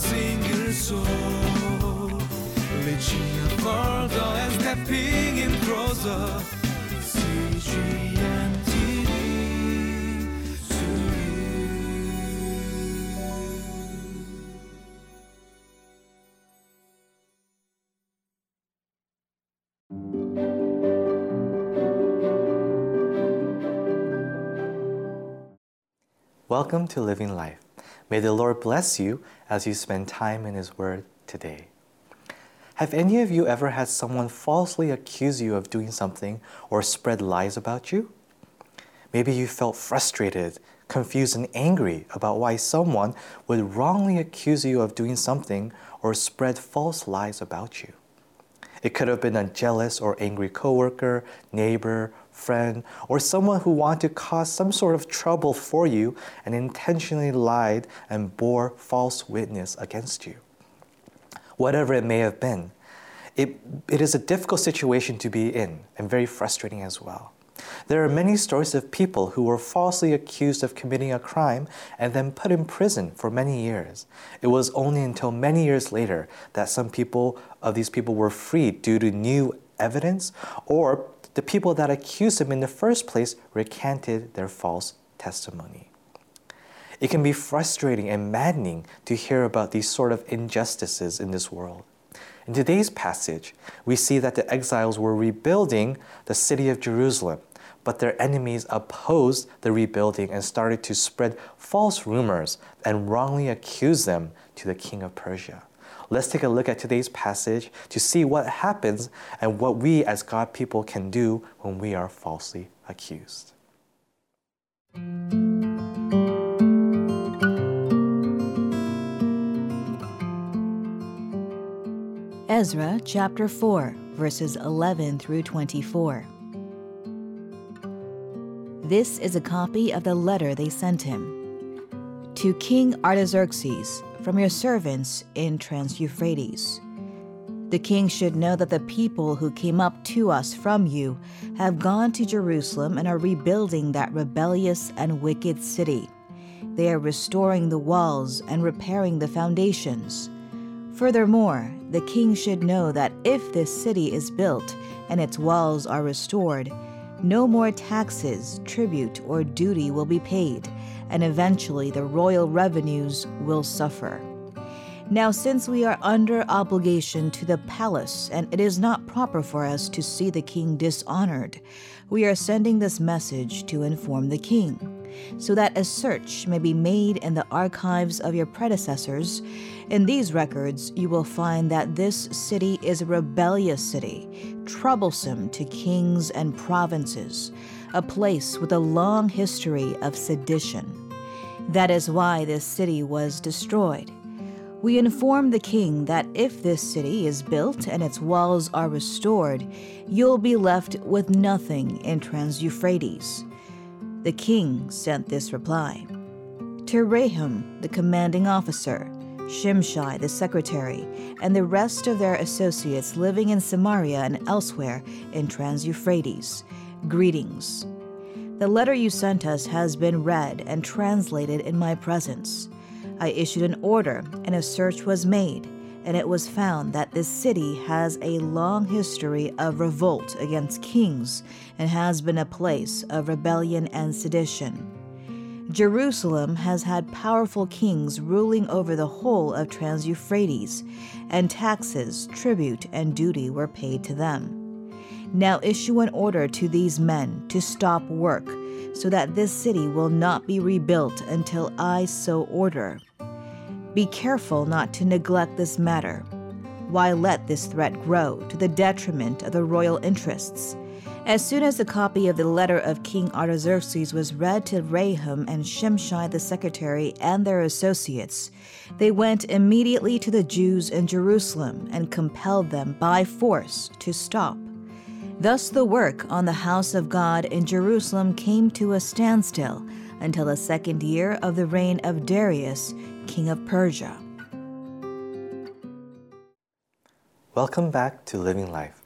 single soul, reaching stepping in closer. Welcome to Living Life. May the Lord bless you as you spend time in His Word today. Have any of you ever had someone falsely accuse you of doing something or spread lies about you? Maybe you felt frustrated, confused, and angry about why someone would wrongly accuse you of doing something or spread false lies about you. It could have been a jealous or angry coworker, neighbor, friend, or someone who wanted to cause some sort of trouble for you and intentionally lied and bore false witness against you. Whatever it may have been, it, it is a difficult situation to be in and very frustrating as well. There are many stories of people who were falsely accused of committing a crime and then put in prison for many years. It was only until many years later that some people of these people were freed due to new evidence or the people that accused them in the first place recanted their false testimony. It can be frustrating and maddening to hear about these sort of injustices in this world. In today's passage, we see that the exiles were rebuilding the city of Jerusalem, but their enemies opposed the rebuilding and started to spread false rumors and wrongly accuse them to the king of Persia. Let's take a look at today's passage to see what happens and what we as God people can do when we are falsely accused. Ezra chapter 4, verses 11 through 24. This is a copy of the letter they sent him. To King Artaxerxes, from your servants in Trans Euphrates. The king should know that the people who came up to us from you have gone to Jerusalem and are rebuilding that rebellious and wicked city. They are restoring the walls and repairing the foundations. Furthermore, the king should know that if this city is built and its walls are restored, no more taxes, tribute, or duty will be paid, and eventually the royal revenues will suffer. Now, since we are under obligation to the palace, and it is not proper for us to see the king dishonored, we are sending this message to inform the king, so that a search may be made in the archives of your predecessors. In these records, you will find that this city is a rebellious city, troublesome to kings and provinces, a place with a long history of sedition. That is why this city was destroyed. We inform the king that if this city is built and its walls are restored, you'll be left with nothing in Trans Euphrates. The king sent this reply To Rahum, the commanding officer, Shimshai, the secretary, and the rest of their associates living in Samaria and elsewhere in Trans Euphrates, greetings. The letter you sent us has been read and translated in my presence. I issued an order, and a search was made, and it was found that this city has a long history of revolt against kings and has been a place of rebellion and sedition. Jerusalem has had powerful kings ruling over the whole of Trans Euphrates, and taxes, tribute, and duty were paid to them. Now issue an order to these men to stop work, so that this city will not be rebuilt until I so order. Be careful not to neglect this matter. Why let this threat grow to the detriment of the royal interests? As soon as the copy of the letter of King Artaxerxes was read to Rahum and Shimshai the secretary and their associates, they went immediately to the Jews in Jerusalem and compelled them by force to stop. Thus the work on the house of God in Jerusalem came to a standstill until the second year of the reign of Darius, king of Persia. Welcome back to Living Life.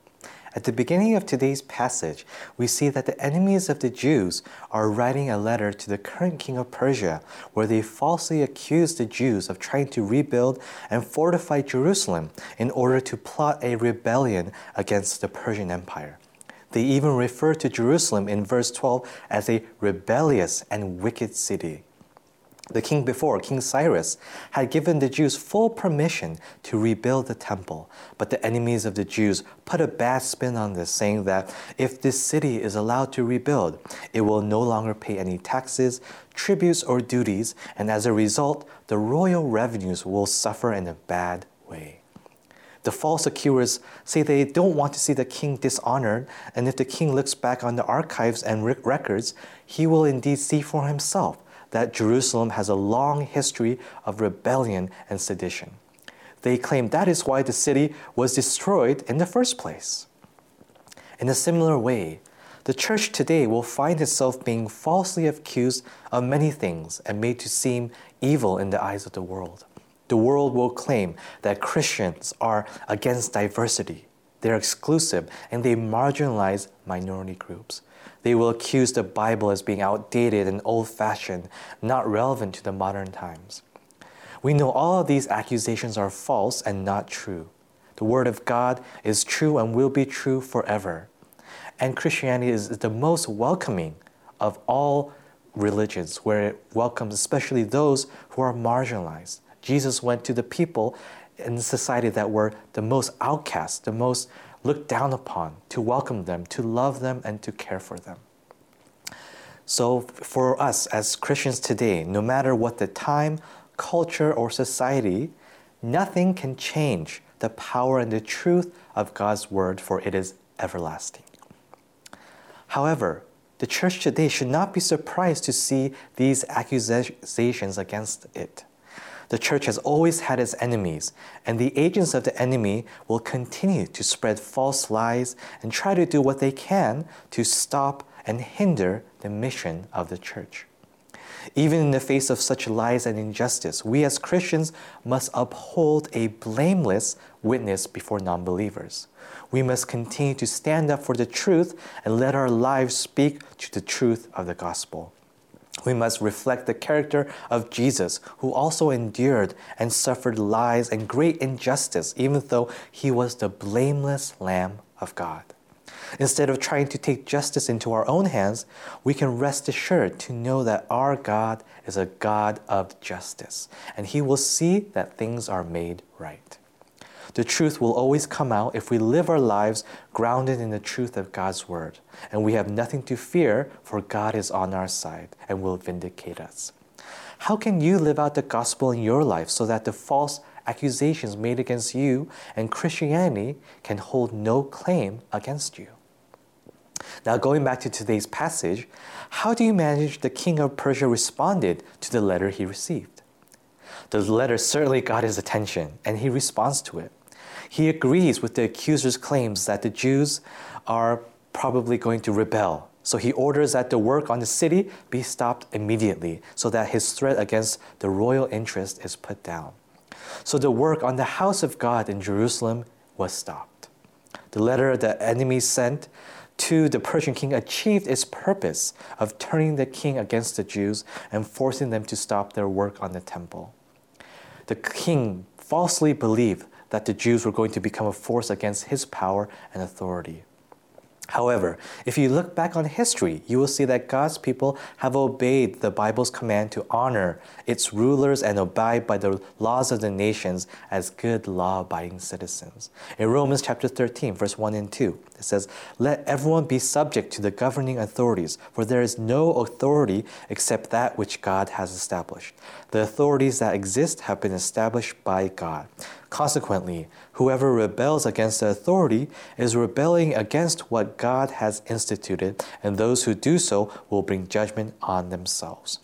At the beginning of today's passage, we see that the enemies of the Jews are writing a letter to the current king of Persia, where they falsely accuse the Jews of trying to rebuild and fortify Jerusalem in order to plot a rebellion against the Persian Empire. They even refer to Jerusalem in verse 12 as a rebellious and wicked city. The king before, King Cyrus, had given the Jews full permission to rebuild the temple, but the enemies of the Jews put a bad spin on this, saying that if this city is allowed to rebuild, it will no longer pay any taxes, tributes, or duties, and as a result, the royal revenues will suffer in a bad way. The false accusers say they don't want to see the king dishonored, and if the king looks back on the archives and records, he will indeed see for himself that Jerusalem has a long history of rebellion and sedition. They claim that is why the city was destroyed in the first place. In a similar way, the church today will find itself being falsely accused of many things and made to seem evil in the eyes of the world. The world will claim that Christians are against diversity, they're exclusive, and they marginalize minority groups. They will accuse the Bible as being outdated and old fashioned, not relevant to the modern times. We know all of these accusations are false and not true. The Word of God is true and will be true forever. And Christianity is the most welcoming of all religions, where it welcomes especially those who are marginalized. Jesus went to the people in society that were the most outcast, the most looked down upon, to welcome them, to love them, and to care for them. So, for us as Christians today, no matter what the time, culture, or society, nothing can change the power and the truth of God's Word, for it is everlasting. However, the church today should not be surprised to see these accusations against it. The church has always had its enemies, and the agents of the enemy will continue to spread false lies and try to do what they can to stop and hinder the mission of the church. Even in the face of such lies and injustice, we as Christians must uphold a blameless witness before non believers. We must continue to stand up for the truth and let our lives speak to the truth of the gospel we must reflect the character of Jesus, who also endured and suffered lies and great injustice, even though he was the blameless Lamb of God. Instead of trying to take justice into our own hands, we can rest assured to know that our God is a God of justice, and he will see that things are made right. The truth will always come out if we live our lives grounded in the truth of God's word. And we have nothing to fear, for God is on our side and will vindicate us. How can you live out the gospel in your life so that the false accusations made against you and Christianity can hold no claim against you? Now, going back to today's passage, how do you manage the king of Persia responded to the letter he received? The letter certainly got his attention, and he responds to it. He agrees with the accuser's claims that the Jews are probably going to rebel. So he orders that the work on the city be stopped immediately so that his threat against the royal interest is put down. So the work on the house of God in Jerusalem was stopped. The letter the enemy sent to the Persian king achieved its purpose of turning the king against the Jews and forcing them to stop their work on the temple. The king falsely believed that the Jews were going to become a force against his power and authority. However, if you look back on history, you will see that God's people have obeyed the Bible's command to honor its rulers and abide by the laws of the nations as good law abiding citizens. In Romans chapter 13, verse 1 and 2, it says, Let everyone be subject to the governing authorities, for there is no authority except that which God has established. The authorities that exist have been established by God. Consequently, whoever rebels against the authority is rebelling against what God has instituted, and those who do so will bring judgment on themselves.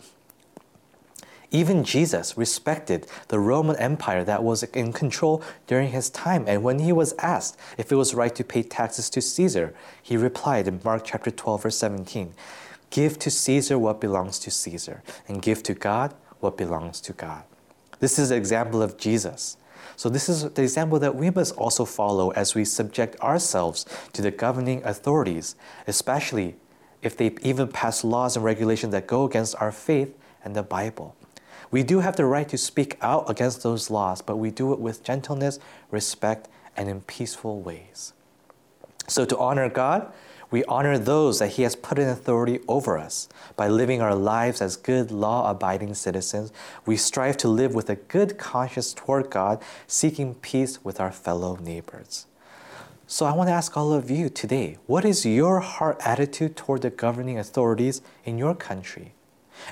Even Jesus respected the Roman Empire that was in control during his time, and when he was asked if it was right to pay taxes to Caesar, he replied in Mark chapter 12 verse 17, "Give to Caesar what belongs to Caesar, and give to God what belongs to God." This is an example of Jesus. So, this is the example that we must also follow as we subject ourselves to the governing authorities, especially if they even pass laws and regulations that go against our faith and the Bible. We do have the right to speak out against those laws, but we do it with gentleness, respect, and in peaceful ways. So, to honor God, we honor those that He has put in authority over us. By living our lives as good, law abiding citizens, we strive to live with a good conscience toward God, seeking peace with our fellow neighbors. So, I want to ask all of you today what is your heart attitude toward the governing authorities in your country?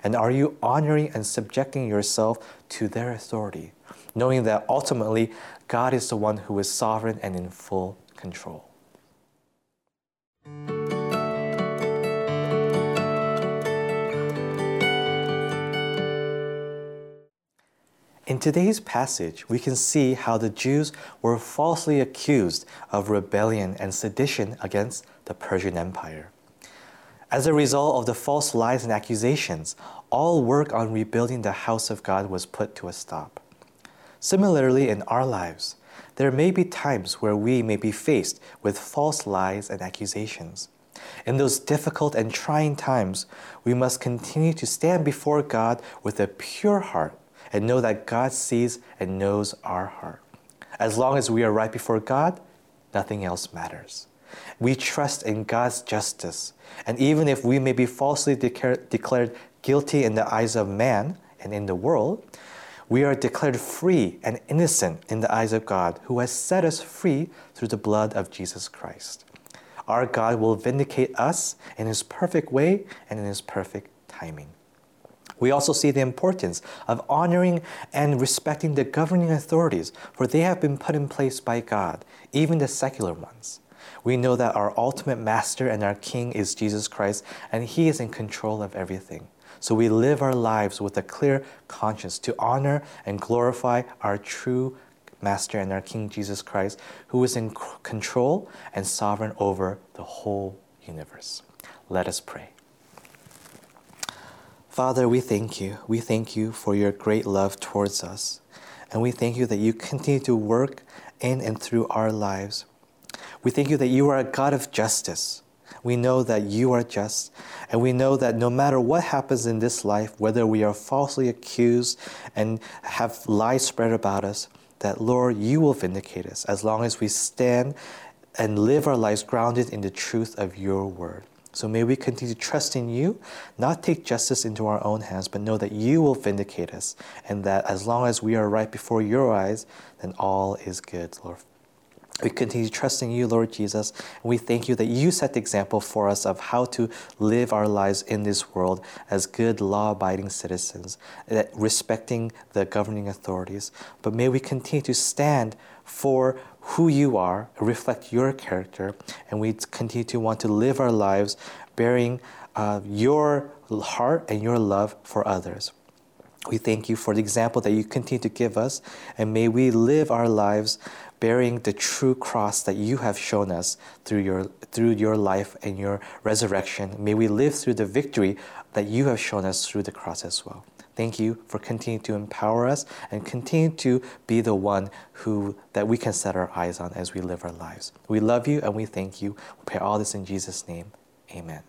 And are you honoring and subjecting yourself to their authority, knowing that ultimately God is the one who is sovereign and in full control? In today's passage, we can see how the Jews were falsely accused of rebellion and sedition against the Persian Empire. As a result of the false lies and accusations, all work on rebuilding the house of God was put to a stop. Similarly, in our lives, there may be times where we may be faced with false lies and accusations. In those difficult and trying times, we must continue to stand before God with a pure heart and know that God sees and knows our heart. As long as we are right before God, nothing else matters. We trust in God's justice, and even if we may be falsely declared guilty in the eyes of man and in the world, we are declared free and innocent in the eyes of God, who has set us free through the blood of Jesus Christ. Our God will vindicate us in His perfect way and in His perfect timing. We also see the importance of honoring and respecting the governing authorities, for they have been put in place by God, even the secular ones. We know that our ultimate master and our king is Jesus Christ, and he is in control of everything. So we live our lives with a clear conscience to honor and glorify our true master and our king Jesus Christ, who is in control and sovereign over the whole universe. Let us pray. Father, we thank you. We thank you for your great love towards us. And we thank you that you continue to work in and through our lives. We thank you that you are a God of justice. We know that you are just, and we know that no matter what happens in this life, whether we are falsely accused and have lies spread about us, that Lord, you will vindicate us as long as we stand and live our lives grounded in the truth of your word. So may we continue to trust in you, not take justice into our own hands, but know that you will vindicate us, and that as long as we are right before your eyes, then all is good, Lord. We continue trusting you, Lord Jesus, and we thank you that you set the example for us of how to live our lives in this world as good, law abiding citizens, respecting the governing authorities. But may we continue to stand for who you are, reflect your character, and we continue to want to live our lives bearing uh, your heart and your love for others. We thank you for the example that you continue to give us, and may we live our lives bearing the true cross that you have shown us through your, through your life and your resurrection. May we live through the victory that you have shown us through the cross as well. Thank you for continuing to empower us and continue to be the one who that we can set our eyes on as we live our lives. We love you and we thank you. We pray all this in Jesus' name. Amen.